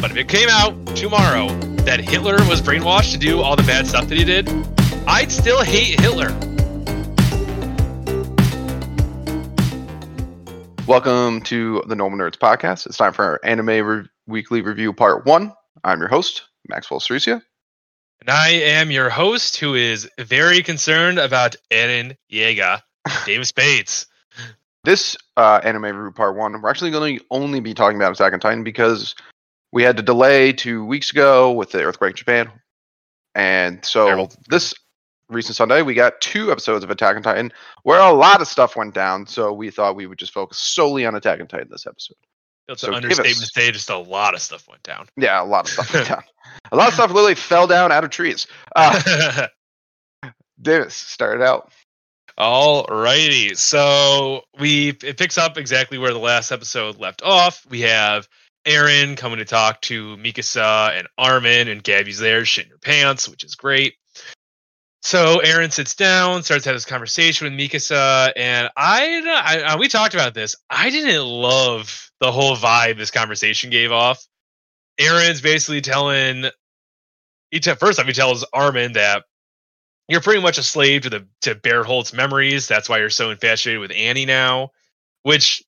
But if it came out tomorrow that Hitler was brainwashed to do all the bad stuff that he did, I'd still hate Hitler. Welcome to the Normal Nerds podcast. It's time for our anime re- weekly review part one. I'm your host, Maxwell Cerusia. And I am your host who is very concerned about Eren Yeager, David Spades. This uh, anime review part one, we're actually going to only be talking about Attack on Titan because we had to delay two weeks ago with the earthquake in Japan. And so Terrible. this recent Sunday, we got two episodes of Attack on Titan where a lot of stuff went down. So we thought we would just focus solely on Attack on Titan this episode. It's So an give us- understatement to say just a lot of stuff went down. Yeah, a lot of stuff went down. A lot of stuff literally fell down out of trees. Uh, Davis started out. Alrighty, so we it picks up exactly where the last episode left off. We have Eren coming to talk to Mikasa and Armin, and Gabby's there shitting her pants, which is great. So Eren sits down, starts have this conversation with Mikasa, and I, I, we talked about this. I didn't love the whole vibe this conversation gave off. Eren's basically telling, he t- first off he tells Armin that you're pretty much a slave to the to Bertholdt's memories. That's why you're so infatuated with Annie now, which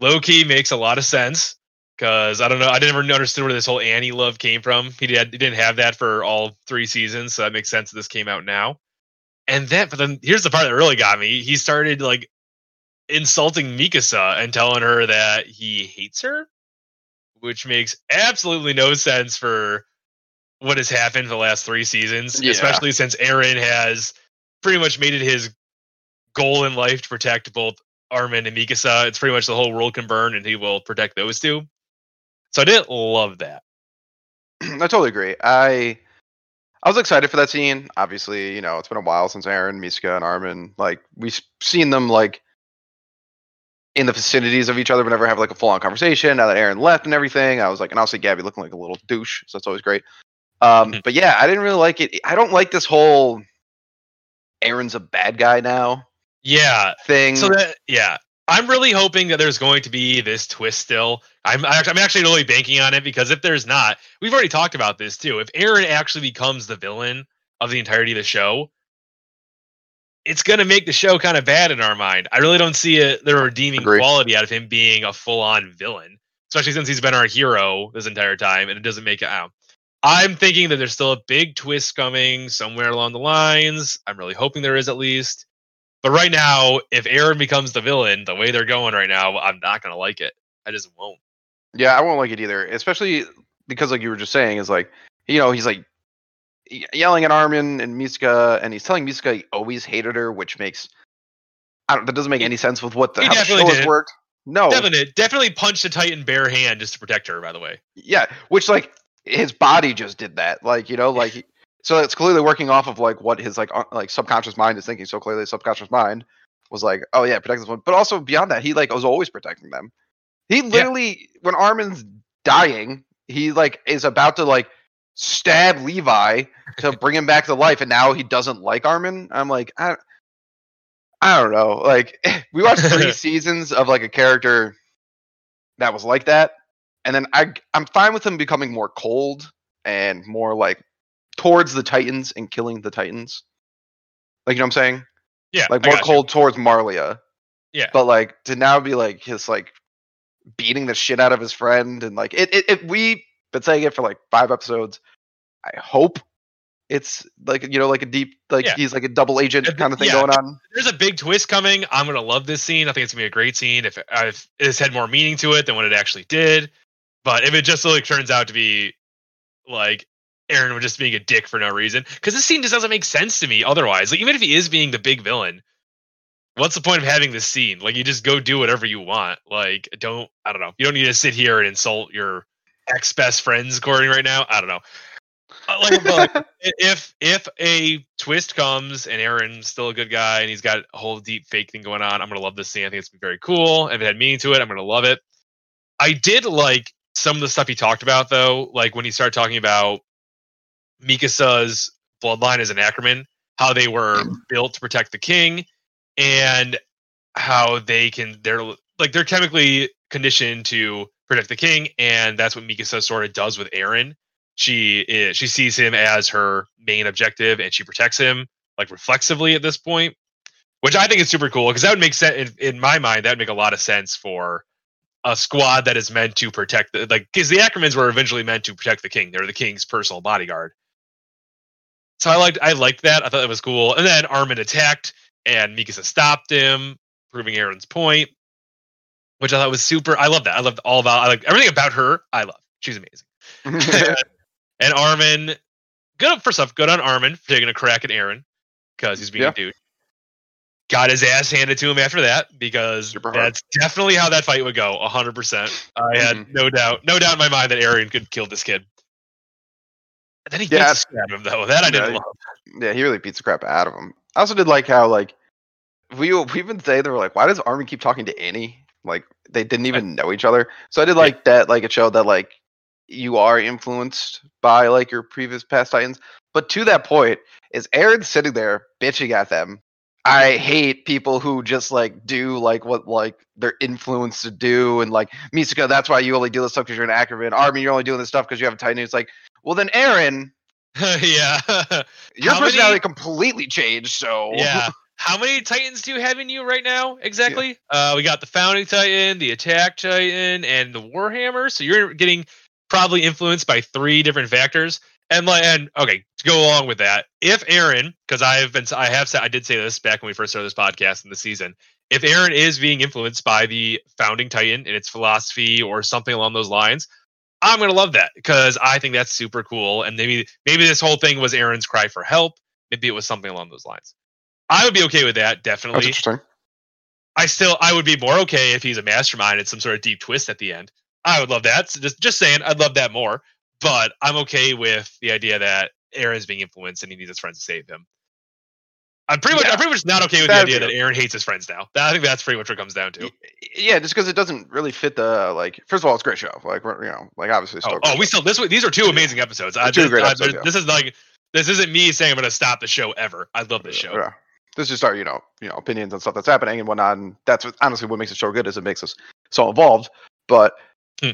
low key makes a lot of sense. Because I don't know, I never understood where this whole Annie love came from. He, did, he didn't have that for all three seasons, so that makes sense that this came out now. And then, but then here's the part that really got me. He started like insulting Mikasa and telling her that he hates her, which makes absolutely no sense for what has happened for the last three seasons, Yeah. especially since Eren has pretty much made it his goal in life to protect both Armin and Mikasa. It's pretty much the whole world can burn, and he will protect those two. So I didn't love that. I totally agree. I I was excited for that scene. Obviously, you know, it's been a while since Eren, Miska, and Armin like we've seen them like in the vicinities of each other, but never have like a full on conversation. Now that Eren left and everything, I was like, and obviously Gabby looking like a little douche, so that's always great. Um, Mhm. but yeah, I didn't really like it. I don't like this whole Eren's a bad guy now Yeah. thing. So that yeah, I'm really hoping that there's going to be this twist still. I'm actually, I'm actually really banking on it because if there's not, we've already talked about this too. If Eren actually becomes the villain of the entirety of the show, it's going to make the show kind of bad in our mind. I really don't see it the redeeming Agree. quality out of him being a full-on villain, especially since he's been our hero this entire time, and it doesn't make it out. I'm thinking that there's still a big twist coming somewhere along the lines. I'm really hoping there is at least. But right now, if Eren becomes the villain, the way they're going right now, I'm not gonna like it. I just won't. Yeah, I won't like it either, especially because, like you were just saying, is like you know he's like yelling at Armin and Miska, and he's telling Miska he always hated her, which makes I don't, that doesn't make any sense with what the he how the show has worked. No, Definitely, definitely punched a Titan bare hand just to protect her. By the way, yeah, which like his body just did that, like you know, like so it's clearly working off of like what his like like subconscious mind is thinking. So clearly, his subconscious mind was like, oh yeah, protect this one, but also beyond that, he like was always protecting them. He literally, when Armin's dying, he like is about to like stab Levi to bring him back to life, and now he doesn't like Armin. I'm like, I, I don't know. Like we watched three seasons of like a character that was like that, and then I I'm fine with him becoming more cold and more like towards the Titans and killing the Titans. Like you know what I'm saying? yeah, Like more got you. cold towards Marley. Yeah. But like to now be like his like beating the shit out of his friend and like it it, it we been saying it for like five episodes. I hope it's like you know like a deep like Yeah. he's like a double agent kind of thing yeah. going on. There's a big twist coming. I'm gonna love this scene. I think it's gonna be a great scene. If if it's had more meaning to it than what it actually did, but if it just like turns out to be like Eren was just being a dick for no reason, because this scene just doesn't make sense to me. Otherwise, like even if he is being the big villain, what's the point of having this scene? Like you just go do whatever you want. Like don't I don't know. You don't need to sit here and insult your ex best friends according right now. I don't know. Uh, Like, but, like, if if a twist comes and Eren's still a good guy and he's got a whole deep fake thing going on, I'm gonna love this scene. I think it's very cool. If it had meaning to it, I'm gonna love it. I did like some of the stuff he talked about though, like when he started talking about Mikasa's bloodline as an Ackerman, how they were built to protect the king, and how they can they're like they're chemically conditioned to protect the king, and that's what Mikasa sort of does with Eren. She is, she sees him as her main objective, and she protects him like reflexively at this point, which I think is super cool because that would make sense in, in my mind. That would make a lot of sense for a squad that is meant to protect the like because the Ackermans were eventually meant to protect the king. They're the king's personal bodyguard. So I liked I liked that. I thought that was cool. And then Armin attacked and Mikasa stopped him, proving Eren's point, which I thought was super. I love that. I loved all about I like everything about her. I love. She's amazing. and, Armin, good for stuff. Good on Armin for taking a crack at Eren because he's being Yeah. a dude. Got his ass handed to him after that because that's definitely how that fight would go. hundred percent. I had Mhm. no doubt, no doubt in my mind that Eren could kill this kid. Then he Yeah. gets stab him though. That I didn't Yeah. love. Yeah, he really beats the crap out of him. I also did like how like we we even say they were like, why does Armin keep talking to Annie? Like they didn't even know each other. So I did like that. Like it showed that like you are influenced by like your previous past Titans. But to that point, is Eren sitting there bitching at them? I hate people who just like do like what like they're influenced to do, and like Misaka, that's why you only do this stuff because you're an Ackerman. Armin, you're only doing this stuff because you have a Titan. It's like, well then, Eren, yeah. your How many- personality completely changed. So Yeah. How many Titans do you have in you right now? Exactly. Uh, we got the Founding Titan, the Attack Titan, and the Warhammer. So you're getting probably influenced by three different factors. And like, and okay, to go along with that, if Eren, because I have been, I have said, I did say this back when we first started this podcast in the season. If Eren is being influenced by the Founding Titan and its philosophy or something along those lines, I'm gonna love that because I think that's super cool. And maybe, maybe this whole thing was Eren's cry for help. Maybe it was something along those lines. I would be okay with that, that's definitely. interesting. I still I would be more okay if he's a mastermind and some sort of deep twist at the end. I would love that. So just just saying, I'd love that more. But I'm okay with the idea that Eren's being influenced and he needs his friends to save him. I'm pretty much Yeah. I'm pretty much not okay with the That'd idea that Eren hates his friends now. That, I think that's pretty much what it comes down to. Yeah, just because it doesn't really fit the like. First of all, it's a great show. Like we're- you know, like obviously. it's Oh, oh, we still this these are two amazing episodes. I, Two this, great I- episodes, yeah. This is like this isn't me saying I'm going to stop the show ever. I love this show. Yeah. This is just our, you know, you know, opinions on stuff that's happening and whatnot. And that's what, honestly what makes the show good is it makes us so involved. But Hmm.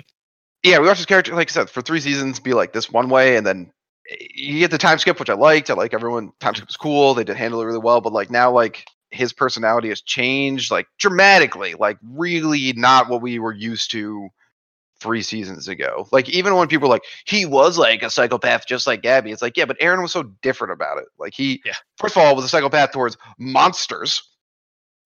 Yeah, we watched this character, like I said, for three seasons be like this one way, and then eh, you get the time skip, which I liked. I like everyone. Time skip was cool. They did handle it really well. But like now, like his personality has changed like dramatically. Like really not what we were used to three seasons ago. Like even when people were like he was like a psychopath just like Gabby, it's like yeah, but Eren was so different about it. Like he Yeah. first of all was a psychopath towards monsters.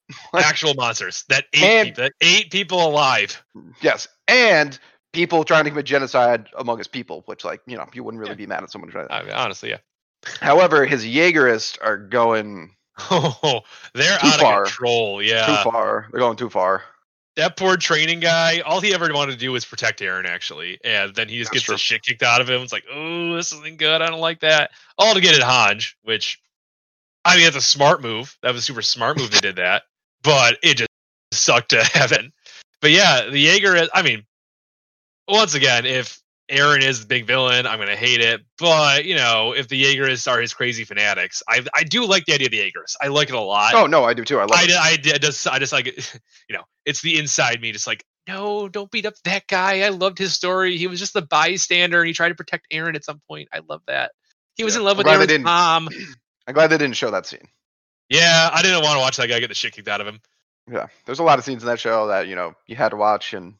Like- Actual monsters that ate And- people, that ate people alive. Yes, and people trying to commit genocide among his people, which like you know you wouldn't really Yeah. be mad at someone trying. I mean, honestly, yeah. However, his Jaegerists are going Oh, they're Too out far. of control. Yeah. too far. They're going too far. that poor training guy, all he ever wanted to do was protect Eren, actually. And then he just That's gets true. the shit kicked out of him. It's like, oh, this isn't good. I don't like that. All to get at Hange, which, I mean, that's a smart move. That was a super smart move they did that. But it just sucked to heaven. But yeah, the Jaeger, I mean, once again, if Eren is the big villain, I'm going to hate it. But, you know, if the Jaegerists are his crazy fanatics, I, I do like the idea of the Jaegerists. I like it a lot. Oh no, I do too. I love I, it. I, I just I just like it, you know it's the inside me just like no don't beat up that guy I loved his story he was just the bystander and he tried to protect Eren at some point I love that he was Yeah. in love with Eren's mom I'm glad they didn't show that scene. yeah I didn't want to watch that guy get the shit kicked out of him Yeah, there's a lot of scenes in that show that you know you had to watch, and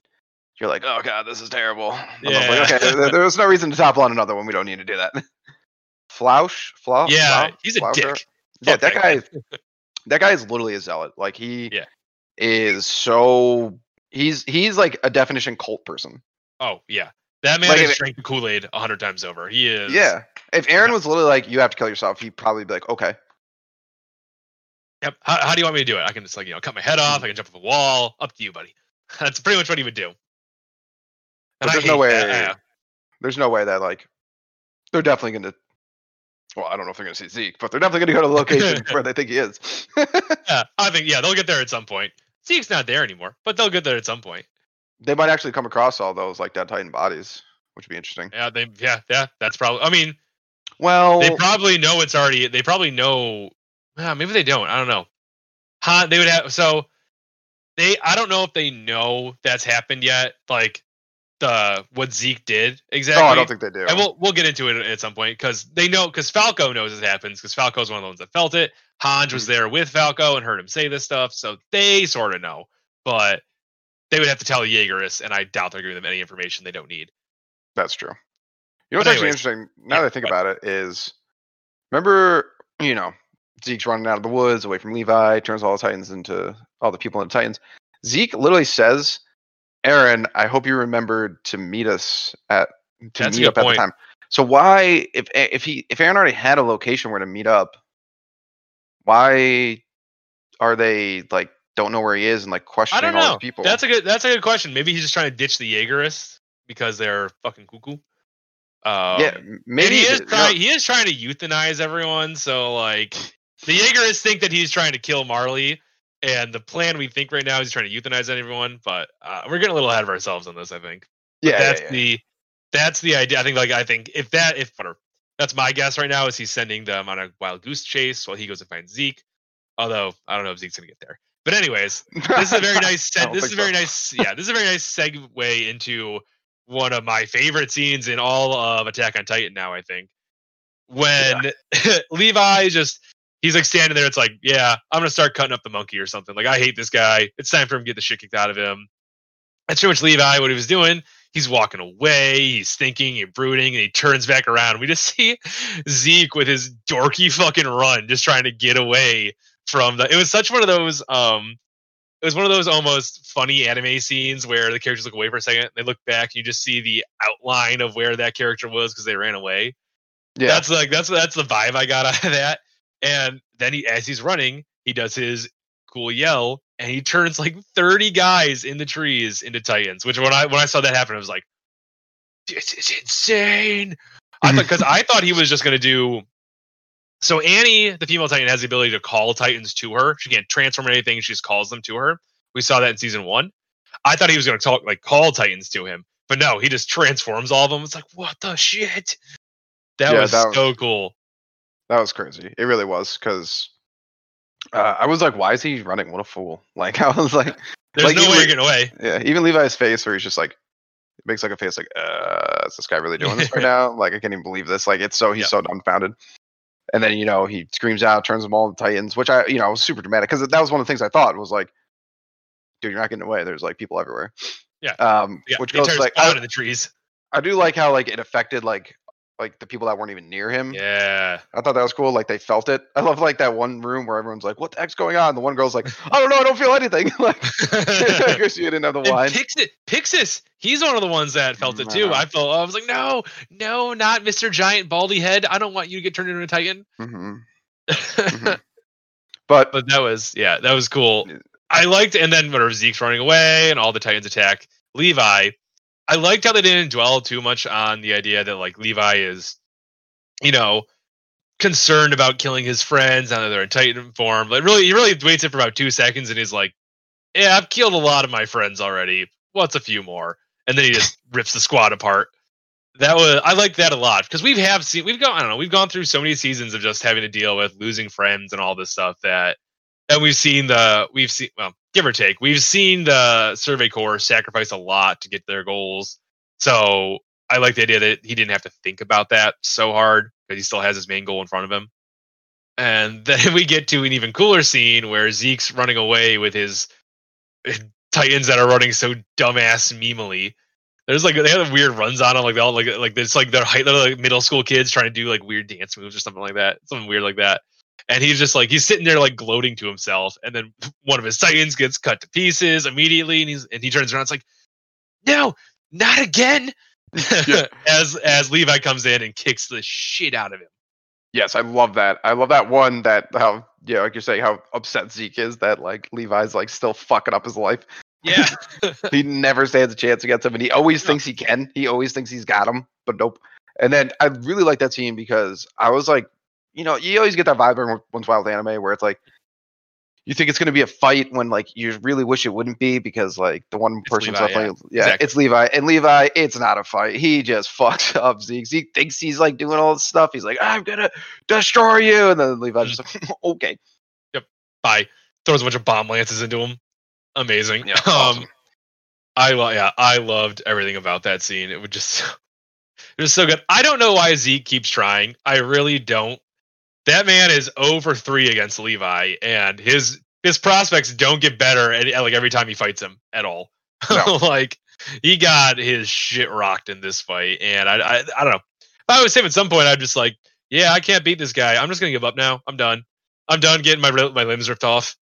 you're like, oh god, this is terrible. Was like, Yeah. okay, there, there was no reason to topple on another one. We don't need to do that. Flausch, Flau, yeah Flau? he's a Flauscher? dick Yeah, Fuck that guy. guy. that guy is literally a zealot. Like he Yeah. is so he's he's like a definition cult person. oh yeah that man Like, has drank Kool Aid a hundred times over he is Yeah. If Eren was literally like, you have to kill yourself, he'd probably be like, okay. yep how, how do you want me to do it I can just like you know cut my head off hmm. I can jump off a wall up to you buddy that's pretty much what he would do But there's no way. that. There's no way that like they're definitely going to. Well, I don't know if they're going to see Zeke, but they're definitely going to go to the location where they think he is. Yeah, I think yeah, they'll get there at some point. Zeke's not there anymore, but they'll get there at some point. they might actually come across all those like dead Titan bodies, which would be interesting. Yeah, they yeah, yeah, that's probably I mean, Well, they probably know it's already they probably know uh, maybe they don't. I don't know. Huh, they would have so they I don't know if they know that's happened yet. Like the what Zeke did Oh, exactly. I don't think they do. and we'll we'll get into it at some point because they know because Falco knows it happens because Falco's one of the ones that felt it. Hans was hmm. there with Falco and heard him say this stuff, so they sort of know. But they would have to tell Jaegerus, and I doubt they're giving them any information they don't need. That's true. You know what's But actually interesting now yeah, that I think about it is remember, you know, Zeke's running out of the woods away from Levi, turns all the Titans into all the people into Titans. Zeke literally says, Eren, I hope you remembered to meet us at to That's meet up at the time. So why if if he if Eren already had a location where to meet up, why are they like don't know where he is and like I questioning don't all know. people? That's a good. That's a good question. Maybe he's just trying to ditch the Jaegerists because they're fucking cuckoo. Um, yeah, maybe he is no, trying. He is trying to euthanize everyone. So like, the Jaegerists think that he's trying to kill Marley, and the plan we think right now is he's trying to euthanize everyone. But uh, we're getting a little ahead of ourselves on this. I think. yeah, yeah, that's yeah. the that's the idea. I think like I think if that if whatever that's my guess right now is he's sending them on a wild goose chase while he goes and finds Zeke. Although I don't know if Zeke's gonna get there. But anyways, this is a very nice. Se- this is a very nice. Yeah, this is a very nice segue into one of my favorite scenes in all of Attack on Titan. Now I think when Levi just he's like standing there. It's like, yeah, I'm gonna start cutting up the monkey or something. Like I hate this guy. It's time for him to get the shit kicked out of him. That's pretty much Levi. What he was doing. He's walking away. He's thinking and brooding, and he turns back around. We just see Zeke with his dorky fucking run, just trying to get away from the. It was such one of those. Um, it was one of those almost funny anime scenes where the characters look away for a second, they look back, and you just see the outline of where that character was because they ran away. yeah. That's like that's that's the vibe I got out of that. And then he, as he's running, he does his cool yell, and he turns like thirty guys in the trees into titans. Which when I when I saw that happen, I was like, "This is insane." I thought because I thought he was just gonna do. So Annie, the female titan, has the ability to call titans to her. She can't transform anything; she just calls them to her. We saw that in season one. I thought he was gonna talk like call titans to him, but no, he just transforms all of them. It's like what the shit. That Yeah, was that was- so cool. That was crazy. It really was because uh, I was like, "Why is he running? What a fool!" Like I was like, There's Like, no way you're getting away. yeah. Even Levi's face, where he's just like, makes like a face like, "Uh, is this guy really doing this right now?" Like I can't even believe this. Like it's so he's Yeah. so dumbfounded. And then you know he screams out, turns them all into Titans, which I you know was super dramatic because that was one of the things I thought was like, dude, you're not getting away. There's like people everywhere. Yeah. Um, Yeah, which goes like out in the trees. I do like how like it affected like like the people that weren't even near him. Yeah. I thought that was cool. Like they felt it. I love like that one room where everyone's like, "What the heck's going on?" The one girl's like, "I don't know. I don't feel anything." like, I guess you didn't have the wine. Pixis, Pixis, he's one of the ones that felt it too. Mhm. I felt I was like, no, no, not Mr. Giant Baldy Head. I don't want you to get turned into a Titan. hmm But but that was yeah, that was cool. I liked, and then whenever Zeke's running away and all the Titans attack Levi, I liked how they didn't dwell too much on the idea that like Levi is, you know, concerned about killing his friends now that they're in Titan form. Like really, he really waits it for about two seconds and he's like, "Yeah, I've killed a lot of my friends already. What's a few more?" And then he just rips the squad apart. That was I like that a lot because we've have seen we've gone I don't know we've gone through so many seasons of just having to deal with losing friends and all this stuff that and we've seen the we've seen well give or take we've seen the survey corps sacrifice a lot to get their goals. So i like the idea that he didn't have to think about that so hard because he still has his main goal in front of him. And then we get to an even cooler scene where zeke's running away with his titans that are running so dumbass memely there's like they have weird runs on them like they all like like it's like they're, high, they're like middle school kids trying to do like weird dance moves or something like that something weird like that and he's just like he's sitting there like gloating to himself and then one of his titans gets cut to pieces immediately and he's and he turns around it's like no not again Yeah. as as levi comes in and kicks the shit out of him yes, I love that. I love that one that how yeah, like you're saying how upset Zeke is that like Levi's like still fucking up his life. yeah he never stands a chance against him, and he always No. thinks he can. He always thinks he's got him, but nope. And then I really like that scene because I was like, you know, you always get that vibe once in while with anime where it's like, you think it's going to be a fight when like you really wish it wouldn't be because like the one It's person's Levi, definitely yeah, Exactly. it's Levi and Levi, it's not a fight. He just fucks up Zeke. Zeke thinks he's like doing all this stuff. He's like, I'm gonna destroy you, and then Levi's just like, okay, yep bye throws a bunch of bomb lances into him amazing yeah, um awesome. I lo- yeah, I loved everything about that scene. It would just it was so good. I don't know why Zeke keeps trying. I really don't. That man is over three against Levi, and his his prospects don't get better at, like every time he fights him at all. No. like he got his shit rocked in this fight, and I, I I don't know. If I was him at some point, I'd just like, yeah, I can't beat this guy. I'm just gonna give up now. I'm done. I'm done getting my my limbs ripped off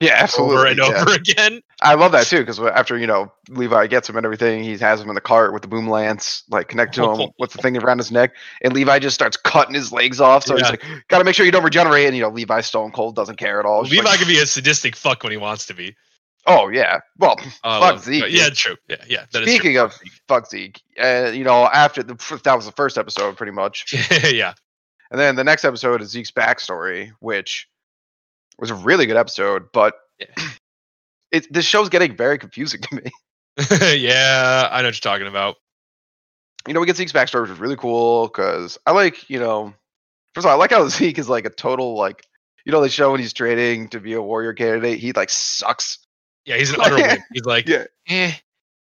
Yeah, absolutely. over and yeah. over again. I love that too because after you know Levi gets him and everything, he has him in the cart with the boom lance like connected to him with the thing around his neck, and Levi just starts cutting his legs off. So Yeah. he's like, "Got to make sure you don't regenerate." And you know Levi Stone Cold doesn't care at all. Levi like, can be a sadistic fuck when he wants to be. oh yeah, well I Fuck Zeke, Yeah, true. Yeah, yeah. That is Speaking of fuck Zeke, uh, you know, after the that was the first episode, pretty much, yeah. and then the next episode is Zeke's backstory, which was a really good episode, but Yeah. it this show's getting very confusing to me. yeah, I know what you're talking about. You know, we get Zeke's backstory, which is really cool because I like, you know, first of all, I like how Zeke is like a total like, you know, they show when he's training to be a warrior candidate, he like sucks. Yeah, he's an utter wimp. He's like, Yeah. eh,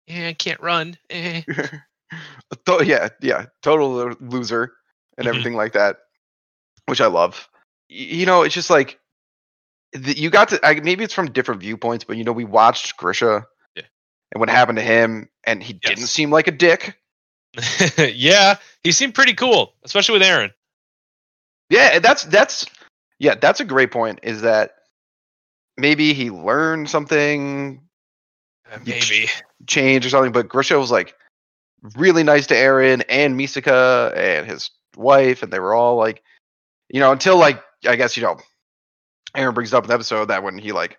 eh, I can't run. Eh. Yeah, yeah, total loser and Mhm. everything like that, which I love. You know, it's just like the, you got to. I, maybe it's from different viewpoints, but you know, we watched Grisha, Yeah. and what happened to him, and he didn't seem like a dick. yeah, he seemed pretty cool, especially with Eren. Yeah, that's that's yeah, that's a great point. Is that maybe he learned something, Uh, Maybe. change or something, but Grisha was like really nice to Eren and Misaka and his wife, and they were all like, you know, until like I guess you know, Eren brings up in the episode that when he like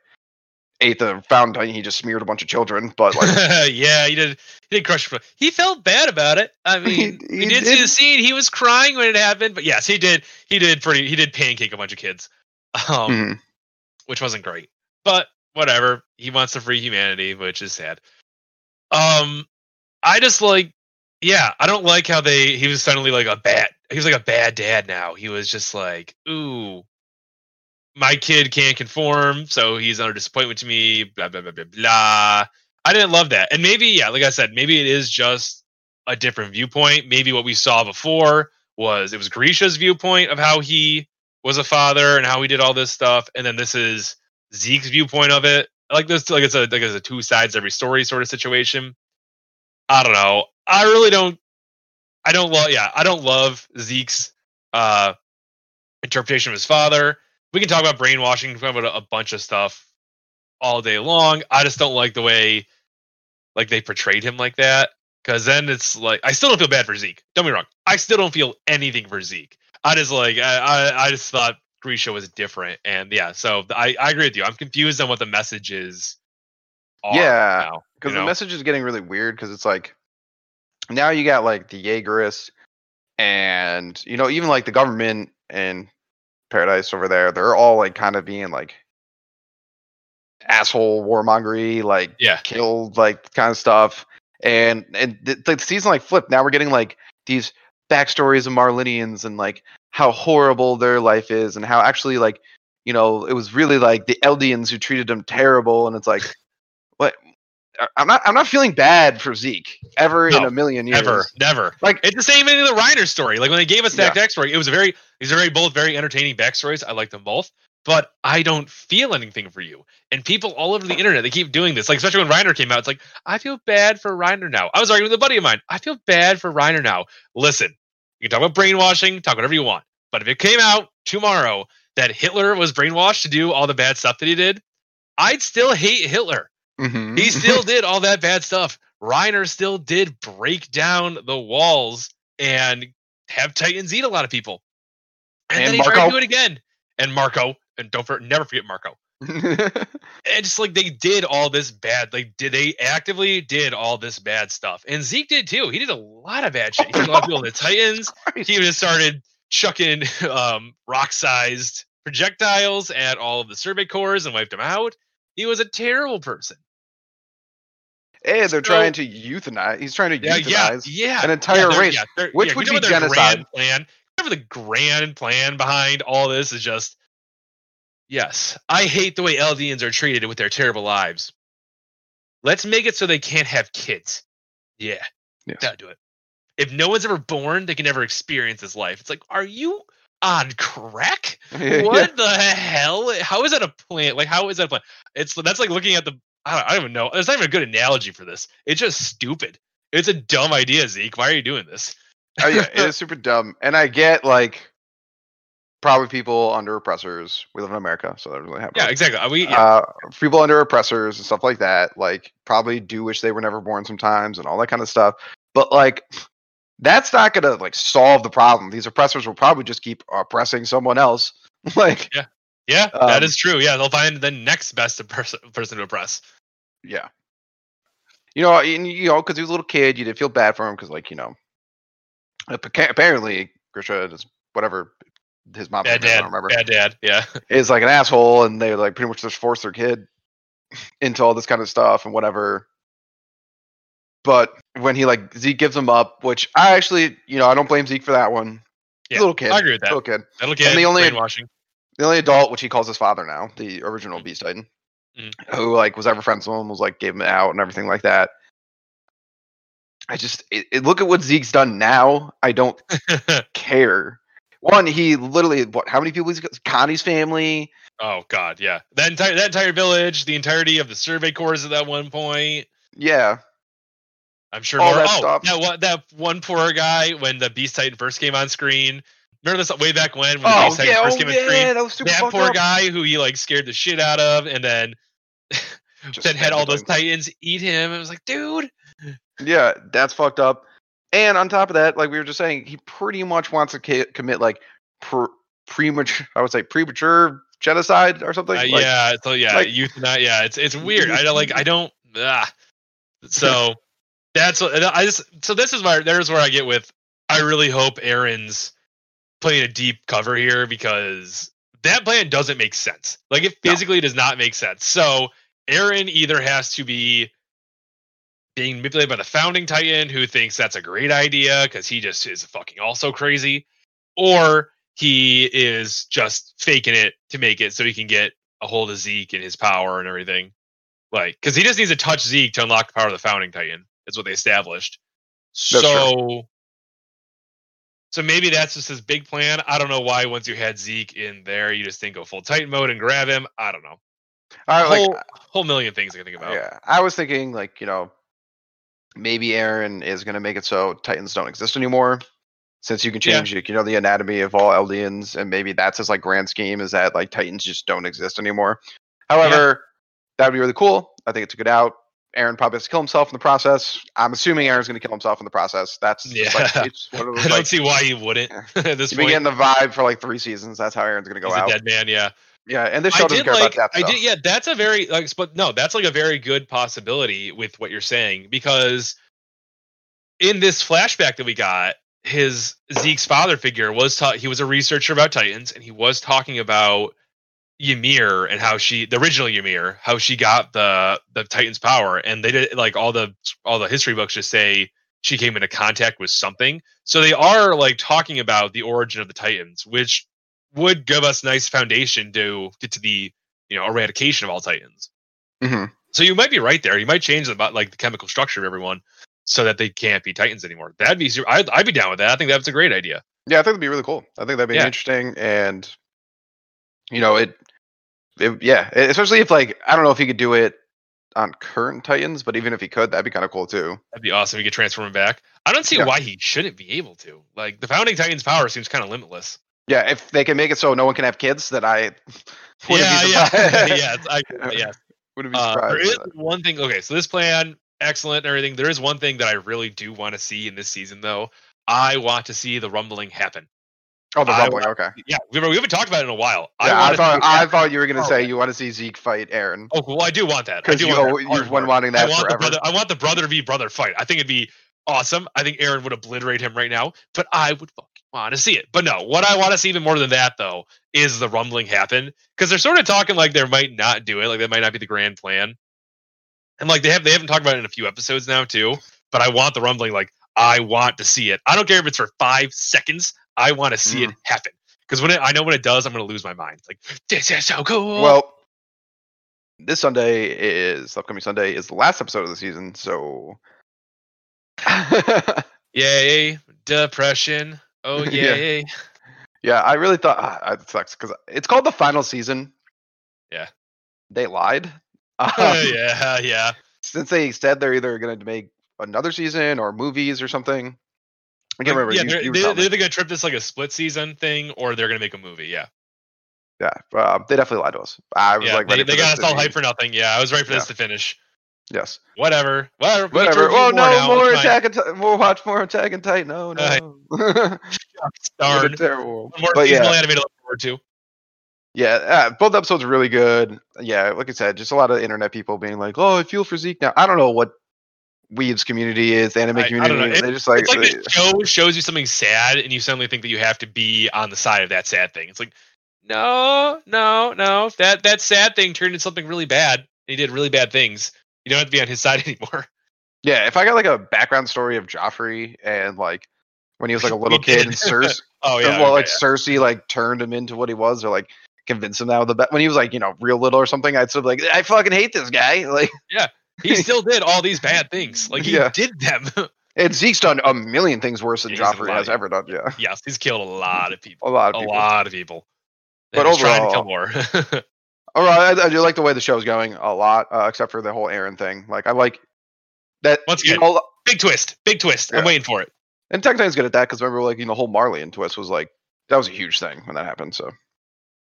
ate the fountain, he just smeared a bunch of children, but like. yeah, he did. He did crush. He felt bad about it. I mean, He- we he did, see the scene. He was crying when it happened, but yes, he did. He did pretty. He did pancake a bunch of kids, um, Mhm. which wasn't great. But whatever. He wants to free humanity, which is sad. Um, I just like, yeah, I don't like how they. He was suddenly like a bad. He was like a bad dad now. He was just like, ooh, my kid can't conform, so he's under disappointment to me. Blah blah blah blah blah. I didn't love that, and maybe yeah, like I said, maybe it is just a different viewpoint. Maybe what we saw before was it was Grisha's viewpoint of how he was a father and how he did all this stuff, and then this is Zeke's viewpoint of it. Like this, like it's a like it's a two sides every story sort of situation. I don't know. I really don't. I don't love. Yeah, I don't love Zeke's uh interpretation of his father. We can talk about brainwashing, we can talk about a, a bunch of stuff all day long. I just don't like the way like they portrayed him like that. Cause then it's like I still don't feel bad for Zeke. Don't be wrong. I still don't feel anything for Zeke. I just like I I, I just thought Grisha was different, and yeah. So I I agree with you. I'm confused on what the message is. Yeah, because the know? message is getting really weird because it's like now you got like the Jaegerists and you know even like the government and Paradise over there, they're all like kind of being like asshole warmongery, like Yeah. killed like kind of stuff. And and the, the season like flipped. Now we're getting like these backstories of Marlinians and like how horrible their life is and how actually like you know it was really like the Eldians who treated them terrible. And it's like what I'm not I'm not feeling bad for Zeke ever in a million years. Never, never. Like It's the same in the Reiner story. Like when they gave us that backstory, it was a very these are very both very entertaining backstories. I like them both, but I don't feel anything for you. And people all over the internet they keep doing this. Like especially when Reiner came out, it's like I feel bad for Reiner now. I was arguing with a buddy of mine. I feel bad for Reiner now. Listen, you can talk about brainwashing, talk whatever you want, but if it came out tomorrow that Hitler was brainwashed to do all the bad stuff that he did, I'd still hate Hitler. Mhm. He still did all that bad stuff. Reiner still did break down the walls and have Titans eat a lot of people. And, And then he tried Marco. to do it again. And Marco, and don't for, never forget Marco. And just like they did all this bad, like did they actively did all this bad stuff. And Zeke did too. He did a lot of bad shit. He did a lot of people in the Titans. He just started chucking um, rock-sized projectiles at all of the survey cores and wiped them out. He was a terrible person. And they're So- trying to euthanize. He's trying to Yeah, yeah, euthanize. yeah. an entire they're- race, they're- which we would be genocide. Grand plan. Whatever the grand plan behind all this is just. Yes, I hate the way Eldians are treated with their terrible lives. let's make it so they can't have kids. Yeah, Yeah. that'll do it. If no one's ever born, they can never experience this life. It's like, are you on crack? What the hell? How is that a plan? Like, how is that a plan? It's that's like looking at the. I don't, I don't even know. There's not even a good analogy for this. It's just stupid. It's a dumb idea, Zeke. Why are you doing this? oh yeah, it is super dumb. And I get like probably people under oppressors. We live in America, so that doesn't really happen. Yeah, exactly. Are we, yeah. Uh, people under oppressors and stuff like that, like probably do wish they were never born sometimes and all that kind of stuff. But like that's not gonna like solve the problem. These oppressors will probably just keep oppressing someone else. like yeah, that um, is true. Yeah, they'll find the next best person person to oppress. Yeah. You know, and, you know, because he was a little kid, you did feel bad for him because, like, you know, apparently Grisha is whatever his mom Bad name I dad. don't remember. Bad dad. Yeah. is like an asshole and they like pretty much just force their kid into all this kind of stuff and whatever. But when he like Zeke gives him up, which I actually, you know, I don't blame Zeke for that one. He's Yeah, a little kid. I agree with that. Little kid. That'll get the only- brainwashing. The only adult, which he calls his father now, the original mm-hmm. Beast Titan, Mm. who like was ever friends with him, was like gave him out and everything like that. I just it, it- look at what Zeke's done now. I don't care. One, he literally what? How many people? He's got? Connie's family. oh God, yeah. That entire that entire village, the entirety of the survey corps at that one point. Yeah, I'm sure All more. that oh, stuff. that one, that one poor guy when the Beast Titan first came on screen. Remember this way back when when the Oh Beast yeah, first oh came on yeah, screen? that was super That poor up. guy who he like scared the shit out of, and then then had all those everything. Titans eat him. It was like, dude. Yeah, that's fucked up. And on top of that, like we were just saying, he pretty much wants to ca- commit like pr- premature, I would say premature genocide or something. Uh, Like, yeah, so yeah, like- euthanize. Yeah, it's it's weird. I don't like. I don't. Ah. So that's what I just. So this is where there's where I get with. I really hope Eren's playing a deep cover here because that plan doesn't make sense. Like it No. does not make sense. So Eren either has to be being manipulated by the founding titan who thinks that's a great idea because he just is fucking also crazy or he is just faking it to make it so he can get a hold of zeke and his power and everything like because he just needs to touch zeke to unlock the power of the founding titan is what they established That's so so maybe that's just his big plan i don't know why once you had zeke in there you just think go full titan mode and grab him i don't know I, like, whole, whole million things i can think about yeah, I was thinking like you know maybe Eren is going to make it so Titans don't exist anymore. Since you can Yeah. change, you know, the anatomy of all Eldians, and maybe that's his like grand scheme is that like Titans just don't exist anymore. However, that would be really cool. I think it's a good out. Eren probably has to kill himself in the process. I'm assuming Eren's going to kill himself in the process. That's like, Yeah. it's one of i don't like, see why he wouldn't at this you've been getting the vibe for like three seasons. That's how Eren's going to go he's out. a dead man yeah Yeah, and this I show doesn't did care like. about that I did. Yeah, that's a very like. But no, that's like a very good possibility with what you're saying because in this flashback that we got, his Zeke's father figure was ta- he was a researcher about Titans, and he was talking about Ymir and how she, the original Ymir, how she got the the Titans' power, and they did like all the all the history books just say she came into contact with something. So they are like talking about the origin of the Titans, which would give us nice foundation to get to the you know eradication of all Titans. Mhm. So you might be right there. You might change the like the chemical structure of everyone so that they can't be Titans anymore. That'd be I'd, I'd be down with that. I think that's a great idea. Yeah, I think that'd be really cool. I think that'd be Yeah. interesting, and you know, it, it, yeah, especially if like I don't know if he could do it on current Titans, but even if he could, that'd be kind of cool too. That'd be awesome. He could transform him back. I don't see Yeah. why he shouldn't be able to. Like the founding Titans' power seems kind of limitless. Yeah, if they can make it so no one can have kids, that I yeah, be yeah, surprised. yeah. I, yeah. wouldn't be Uh, surprised. there is one thing. Okay, so this plan, excellent and everything. There is one thing that I really do want to see in this season, though. I want to see the rumbling happen. Oh, the I rumbling. Okay. Yeah, we, we haven't talked about it in a while. Yeah, I, wanna thought I thought you were gonna Oh, say you want to see Zeke fight Eren Oh, well, I do want that. I because you you've been wanting I that want forever. the brother. I want the brother v brother fight. I think it'd be awesome. I think Eren would obliterate him right now, but I would fucking want to see it. But no, what I want to see even more than that though is the rumbling happen because they're sort of talking like they might not do it, like that might not be the grand plan, and like they have they haven't talked about it in a few episodes now too. But I want the rumbling. Like I want to see it. I don't care if it's for five seconds. I want to see it happen because when it, I know when it does, I'm going to lose my mind. Like this is so cool. Well, this Sunday is upcoming Sunday is the last episode of the season. So, Yay, depression. Oh Yeah. yay. yeah, I really thought ah, it sucks because it's called the final season. Yeah. they lied. Um, yeah, yeah. Since they said they're either going to make another season or movies or something. I can't remember. Yeah, You- they're, you they, they're either gonna trip this like a split season thing, or they're gonna make a movie. Yeah, Yeah, uh, they definitely lied to us. I was yeah. like, they they got us all hyped for nothing. Yeah, I was ready for this to finish. Yes, Whatever, whatever. whatever. Oh no, now, more. Attack Titan. More watch more Attack on Titan. No, no. Uh, What Darn. a terrible. More But seasonal yeah, anime to look forward to. yeah. Uh, both episodes are really good. Yeah, like I said, just a lot of internet people being like, "Oh, I feel for Zeke now." I don't know what Weeb's community is, the anime I- I community. don't know. They're just like, It's like they- the show shows you something sad, and you suddenly think that you have to be on the side of that sad thing. It's like, no, no, no. That that sad thing turned into something really bad. He did really bad things. You don't have to be on his side anymore. yeah. If I got like a background story of Joffrey and like when he was like a little kid, and Cersei, Oh yeah, well, like okay, Cersei like turned him into what he was, or like convinced him that with the be- when he was like you know real little or something. I'd still be like, I fucking hate this guy. Like, he still did all these bad things. Like he Yeah. did them. and Zeke's done a million things worse than a Joffrey has ever done. Yeah, yes, he's killed a lot of people. a lot A of people. lot of people. But he's trying to overall- kill more. Alright, I, I do like the way the show's going a lot, uh, except for the whole Eren thing. Like, I like that. Once again- know, big twist. Big twist. I'm waiting for it. and Tech good at that because remember, like, you know, the whole Marley twist was like that was a huge thing when that happened. So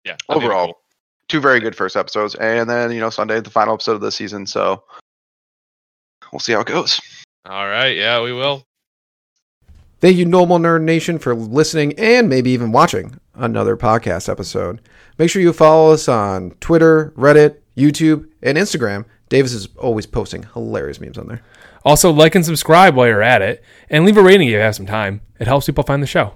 Yeah. overall, cool. two very good first episodes, and then you know Sunday the final episode of the season. So we'll see how it goes. All right. Yeah, we will. Thank you, Normal Nerd Nation, for listening and maybe even watching another podcast episode. Make sure you follow us on Twitter, Reddit, YouTube, and Instagram. Davis is always posting hilarious memes on there. Also, like and subscribe while you're at it, and leave a rating if you have some time. It helps people find the show.